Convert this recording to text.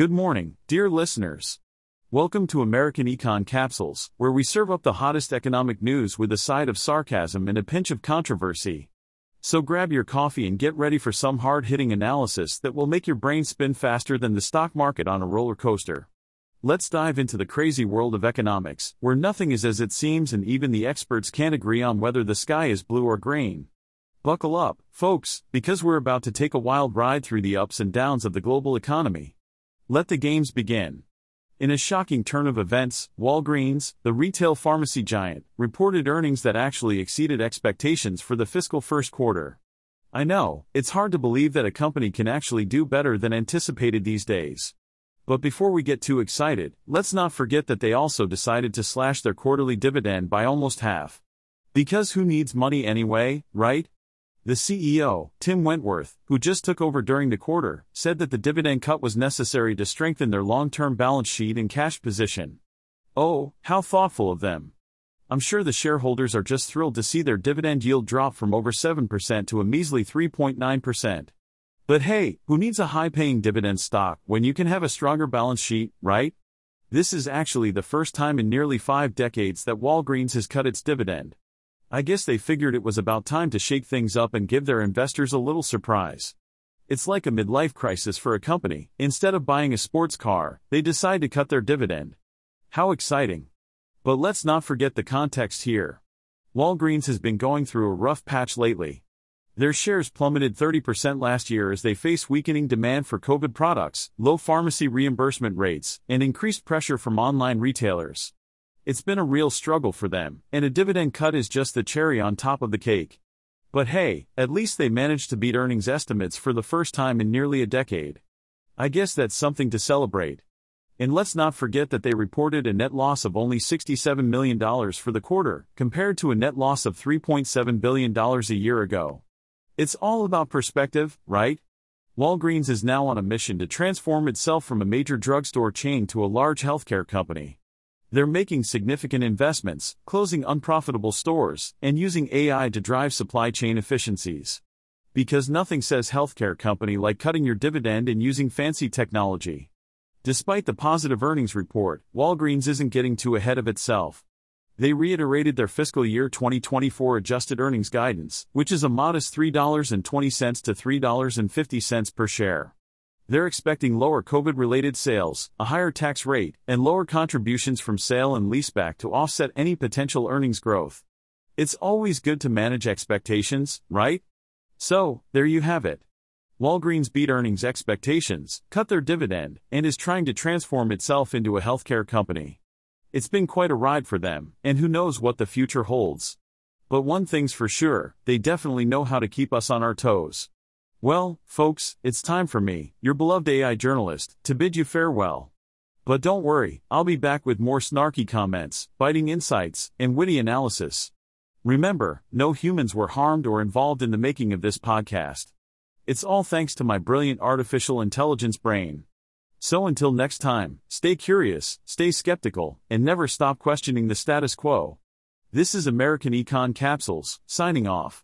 Good morning, dear listeners. Welcome to American Econ Capsules, where we serve up the hottest economic news with a side of sarcasm and a pinch of controversy. So grab your coffee and get ready for some hard hitting analysis that will make your brain spin faster than the stock market on a roller coaster. Let's dive into the crazy world of economics, where nothing is as it seems and even the experts can't agree on whether the sky is blue or green. Buckle up, folks, because we're about to take a wild ride through the ups and downs of the global economy. Let the games begin. In a shocking turn of events, Walgreens, the retail pharmacy giant, reported earnings that actually exceeded expectations for the fiscal first quarter. I know, it's hard to believe that a company can actually do better than anticipated these days. But before we get too excited, let's not forget that they also decided to slash their quarterly dividend by almost half. Because who needs money anyway, right? The CEO, Tim Wentworth, who just took over during the quarter, said that the dividend cut was necessary to strengthen their long term balance sheet and cash position. Oh, how thoughtful of them! I'm sure the shareholders are just thrilled to see their dividend yield drop from over 7% to a measly 3.9%. But hey, who needs a high paying dividend stock when you can have a stronger balance sheet, right? This is actually the first time in nearly five decades that Walgreens has cut its dividend. I guess they figured it was about time to shake things up and give their investors a little surprise. It's like a midlife crisis for a company. Instead of buying a sports car, they decide to cut their dividend. How exciting! But let's not forget the context here. Walgreens has been going through a rough patch lately. Their shares plummeted 30% last year as they face weakening demand for COVID products, low pharmacy reimbursement rates, and increased pressure from online retailers. It's been a real struggle for them, and a dividend cut is just the cherry on top of the cake. But hey, at least they managed to beat earnings estimates for the first time in nearly a decade. I guess that's something to celebrate. And let's not forget that they reported a net loss of only $67 million for the quarter, compared to a net loss of $3.7 billion a year ago. It's all about perspective, right? Walgreens is now on a mission to transform itself from a major drugstore chain to a large healthcare company. They're making significant investments, closing unprofitable stores, and using AI to drive supply chain efficiencies. Because nothing says healthcare company like cutting your dividend and using fancy technology. Despite the positive earnings report, Walgreens isn't getting too ahead of itself. They reiterated their fiscal year 2024 adjusted earnings guidance, which is a modest $3.20 to $3.50 per share. They're expecting lower COVID related sales, a higher tax rate, and lower contributions from sale and leaseback to offset any potential earnings growth. It's always good to manage expectations, right? So, there you have it. Walgreens beat earnings expectations, cut their dividend, and is trying to transform itself into a healthcare company. It's been quite a ride for them, and who knows what the future holds. But one thing's for sure, they definitely know how to keep us on our toes. Well, folks, it's time for me, your beloved AI journalist, to bid you farewell. But don't worry, I'll be back with more snarky comments, biting insights, and witty analysis. Remember, no humans were harmed or involved in the making of this podcast. It's all thanks to my brilliant artificial intelligence brain. So until next time, stay curious, stay skeptical, and never stop questioning the status quo. This is American Econ Capsules, signing off.